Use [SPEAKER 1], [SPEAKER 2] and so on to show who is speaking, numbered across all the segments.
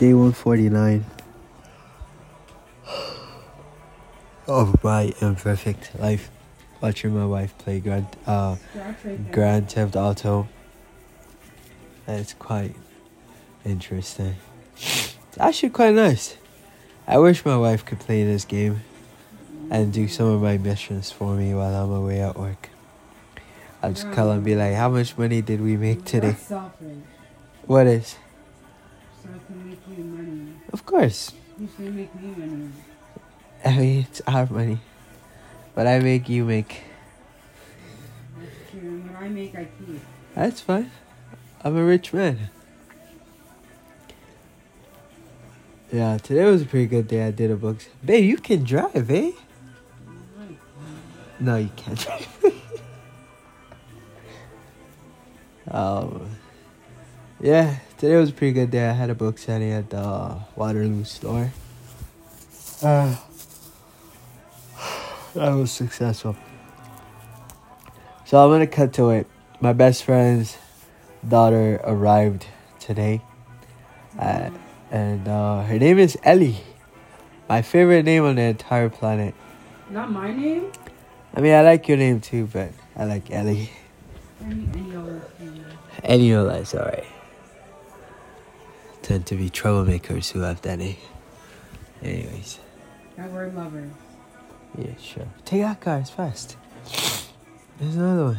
[SPEAKER 1] Day 149 of my imperfect life. Watching my wife play Grand, uh, Grand Theft Auto. It's quite interesting. It's actually quite nice. I wish my wife could play this game and do some of my missions for me while I'm away at work. I'll just call and be like, how much money did we make today? What is?
[SPEAKER 2] Can make money.
[SPEAKER 1] Of course.
[SPEAKER 2] You should make me money.
[SPEAKER 1] I mean, it's our money. But I make, you make.
[SPEAKER 2] That's true. And what I make, I keep.
[SPEAKER 1] That's fine. I'm a rich man. Yeah, today was a pretty good day. I did a book. Babe, you can drive, eh? No, you can't drive. um, yeah, today was a pretty good day. I had a book signing at the Waterloo store. Uh, that was successful. So I'm gonna cut to it. My best friend's daughter arrived today, uh, and uh, her name is Ellie. My favorite name on the entire planet.
[SPEAKER 2] Not my name.
[SPEAKER 1] I mean, I like your name too, but I like Ellie.
[SPEAKER 2] Any, any other thing.
[SPEAKER 1] Ellie, no, that's alright. Tend to be troublemakers who have that name. Anyways,
[SPEAKER 2] That word lover.
[SPEAKER 1] yeah, sure. Take out cars fast. There's another one.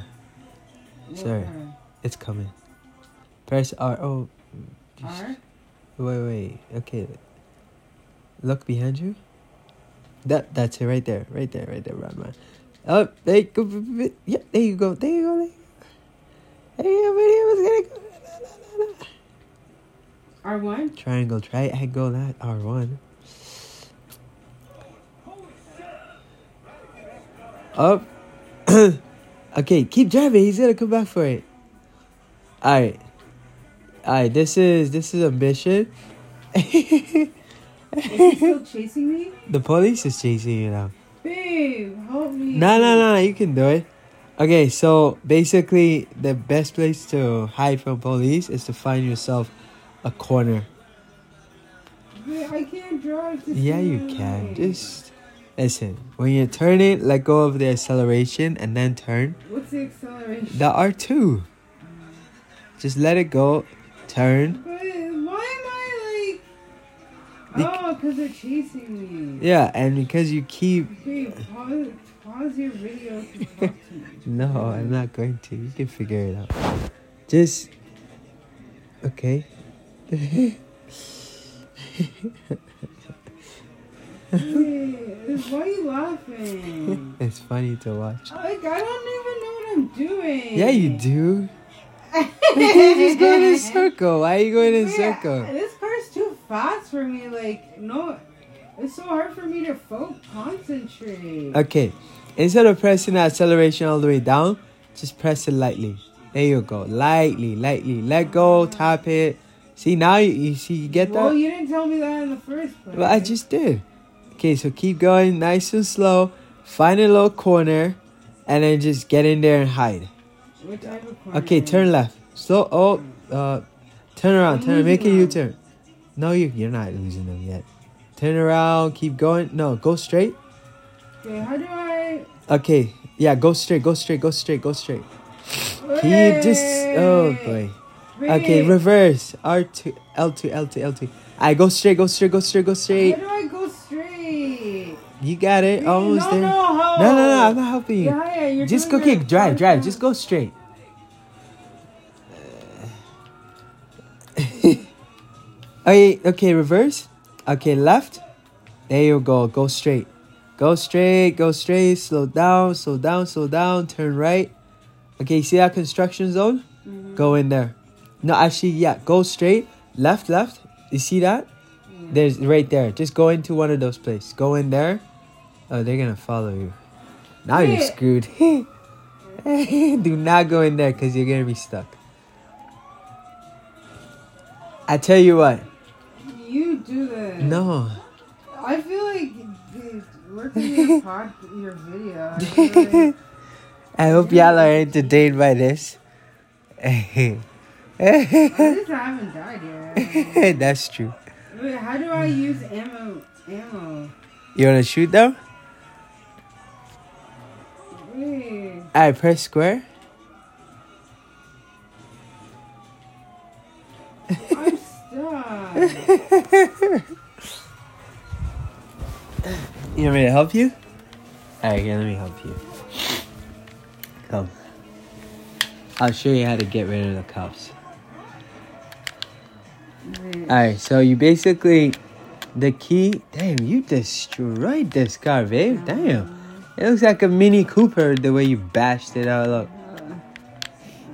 [SPEAKER 2] What
[SPEAKER 1] Sorry. It's coming. Press R. Oh,
[SPEAKER 2] R?
[SPEAKER 1] Wait, wait. Okay. Look behind you. That that's it right there, right there, right there, right man. Oh, there you go. Yeah, there you go. There you go. There you go. There you go. Video was gonna go.
[SPEAKER 2] R1?
[SPEAKER 1] Triangle, triangle, that R one. Oh. Up. okay, keep driving. He's gonna come back for it. All right. All right. This is this is a mission.
[SPEAKER 2] Is he still chasing me?
[SPEAKER 1] The police is chasing you now.
[SPEAKER 2] Babe, help me.
[SPEAKER 1] No, no, no, you can do it. Okay, so basically, the best place to hide from police is to find yourself a corner.
[SPEAKER 2] I can't drive this
[SPEAKER 1] Yeah, you can. Just listen. When you turn it, let go of the acceleration and then turn.
[SPEAKER 2] What's the acceleration?
[SPEAKER 1] The R2. Just let it go. Turn.
[SPEAKER 2] But why am I like. Oh, because they're chasing me.
[SPEAKER 1] Yeah, and because you keep.
[SPEAKER 2] Babe, pause, pause your video to talk to me.
[SPEAKER 1] No, I'm not going to. You can figure it out. Just. Okay.
[SPEAKER 2] Why are you laughing?
[SPEAKER 1] It's funny to watch.
[SPEAKER 2] Like, I don't even know what I'm doing.
[SPEAKER 1] Yeah, you do. you just go in a circle. Why are you going in a circle?
[SPEAKER 2] This car's too fast for me. Like, no, it's so hard for me to focus, concentrate.
[SPEAKER 1] Okay, instead of pressing the acceleration all the way down, just press it lightly. There you go. Lightly, lightly. Let go, tap it. See, now you, you see, you get that.
[SPEAKER 2] well, you didn't tell me that in the first place.
[SPEAKER 1] Well, I just did. Okay, so keep going nice and slow. Find a little corner, and then just get in there and hide.
[SPEAKER 2] What type of corner?
[SPEAKER 1] Okay, turn left. So, oh, uh, turn around,
[SPEAKER 2] I'm
[SPEAKER 1] turn, make a U turn. No, you, you're not losing them yet. Turn around, keep going. No, go straight.
[SPEAKER 2] Okay, how do I?
[SPEAKER 1] Okay, yeah, go straight, go straight, go straight, go straight. Keep just, oh boy. Okay, reverse. R2, L2, L2, L2. I go straight, go straight, go straight, go
[SPEAKER 2] How
[SPEAKER 1] straight.
[SPEAKER 2] do I go straight?
[SPEAKER 1] You got it,
[SPEAKER 2] Wait,
[SPEAKER 1] almost
[SPEAKER 2] no,
[SPEAKER 1] there.
[SPEAKER 2] No, how?
[SPEAKER 1] No, no, no, I'm not helping you.
[SPEAKER 2] Yeah, yeah, you're
[SPEAKER 1] Just go kick, drive, drive, just go straight. okay, okay, reverse. Okay, left. There you go. Go straight. Go straight, go straight. Slow down, slow down, slow down. Turn right. Okay, see that construction zone?
[SPEAKER 2] Mhm.
[SPEAKER 1] Go in there. No, actually, yeah, go straight. Left, left. You see that?
[SPEAKER 2] Yeah.
[SPEAKER 1] There's right there. Just go into one of those places. Go in there. Oh, they're gonna follow you. Now you're screwed. Do not go in there because you're gonna be stuck. I tell you what.
[SPEAKER 2] You do this.
[SPEAKER 1] No.
[SPEAKER 2] I feel like dude, working your pod, your video. I like,
[SPEAKER 1] I hope y'all are entertained by this.
[SPEAKER 2] I haven't died yet.
[SPEAKER 1] That's true.
[SPEAKER 2] Wait, how do I use ammo? Ammo.
[SPEAKER 1] You wanna shoot though?
[SPEAKER 2] Wait.
[SPEAKER 1] Alright, press square.
[SPEAKER 2] I'm stuck.
[SPEAKER 1] You want me to help you? Alright, here, let me help you. Come. I'll show you how to get rid of the cups.
[SPEAKER 2] Wait.
[SPEAKER 1] Alright, so you basically the key damn you destroyed this car, babe. Damn. It looks like a mini Cooper the way you bashed it all up.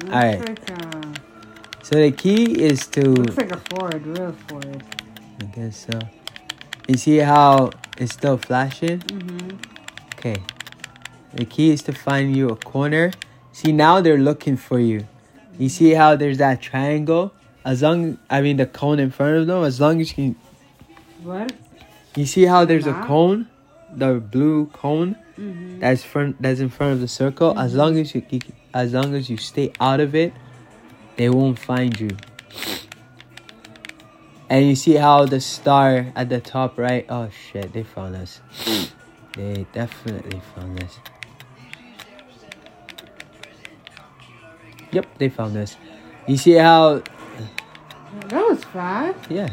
[SPEAKER 2] Looks
[SPEAKER 1] Alright.
[SPEAKER 2] like
[SPEAKER 1] So the key is to
[SPEAKER 2] looks like a Ford, real Ford.
[SPEAKER 1] I guess so. You see how it's still flashing?
[SPEAKER 2] Mm-hmm.
[SPEAKER 1] Okay. The key is to find you a corner. See now they're looking for you. You see how there's that triangle? As long I mean the cone in front of them, as long as you can
[SPEAKER 2] What?
[SPEAKER 1] you see how there's a cone? The blue cone
[SPEAKER 2] Mm-hmm.
[SPEAKER 1] that's front that's in front of the circle. As long as you as long as you stay out of it, they won't find you. And you see how the star at the top right? Oh shit, they found us. They definitely found us. Yep, they found us. You see how
[SPEAKER 2] That was fast.
[SPEAKER 1] yeah.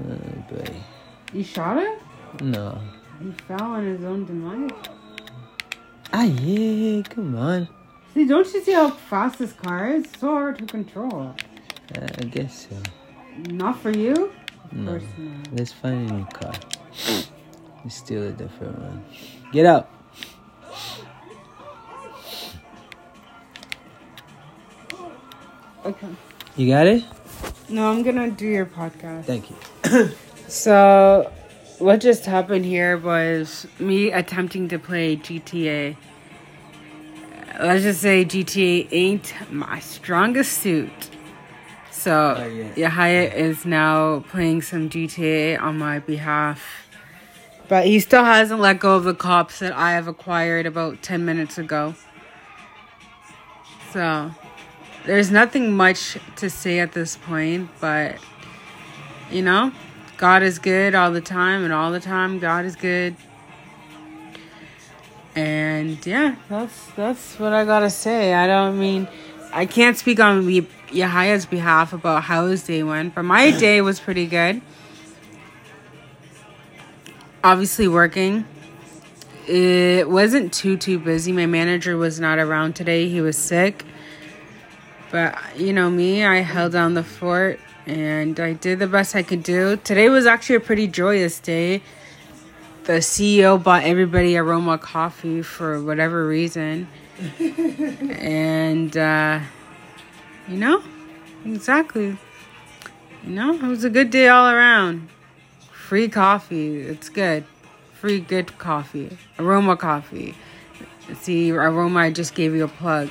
[SPEAKER 1] Oh boy.
[SPEAKER 2] You shot it?
[SPEAKER 1] No.
[SPEAKER 2] He fell on his own demise.
[SPEAKER 1] Ah yeah, come on.
[SPEAKER 2] See, don't you see how fast this car is? So hard to control.
[SPEAKER 1] Uh, I guess so.
[SPEAKER 2] Not for you?
[SPEAKER 1] No.
[SPEAKER 2] Of course not.
[SPEAKER 1] Let's find a new car. Let's steal a different one. Get out.
[SPEAKER 2] Okay.
[SPEAKER 1] You got it?
[SPEAKER 2] No, I'm gonna do your podcast.
[SPEAKER 1] Thank you.
[SPEAKER 2] So, what just happened here was me attempting to play GTA. Let's just say GTA ain't my strongest suit. So,
[SPEAKER 1] Oh, yeah.
[SPEAKER 2] Yahya is now playing some GTA on my behalf. But he still hasn't let go of the cops that I have acquired about 10 minutes ago. So, there's nothing much to say at this point, but you know, God is good all the time, and all the time God is good. And yeah, that's that's what I gotta say. I don't mean I can't speak on Yahaya's behalf about how his day went, but my day was pretty good. Obviously working. It wasn't too too busy. My manager was not around today. He was sick. But you know me, I held down the fort and I did the best I could do. Today was actually a pretty joyous day. The CEO bought everybody aroma coffee for whatever reason. and uh you know, exactly. You know, it was a good day all around. Free coffee, it's good. Free good coffee. Aroma coffee. See, Aroma, I just gave you a plug.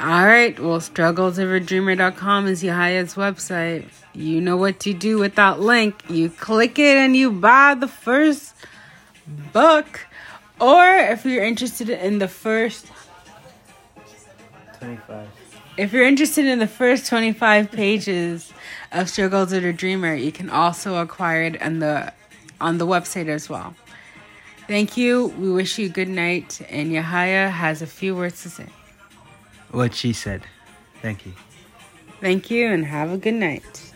[SPEAKER 2] All right. Well, strugglesofadreamer.com is Yahaya's website. You know what to do with that link. You click it and you buy the first book. Or if you're interested in the first,
[SPEAKER 1] 25.
[SPEAKER 2] if you're interested in the first 25 pages of Struggles of a Dreamer, you can also acquire it on the on the website as well. Thank you. We wish you good night. And Yahaya has a few words to say.
[SPEAKER 1] What she said. Thank you.
[SPEAKER 2] Thank you and have a good night.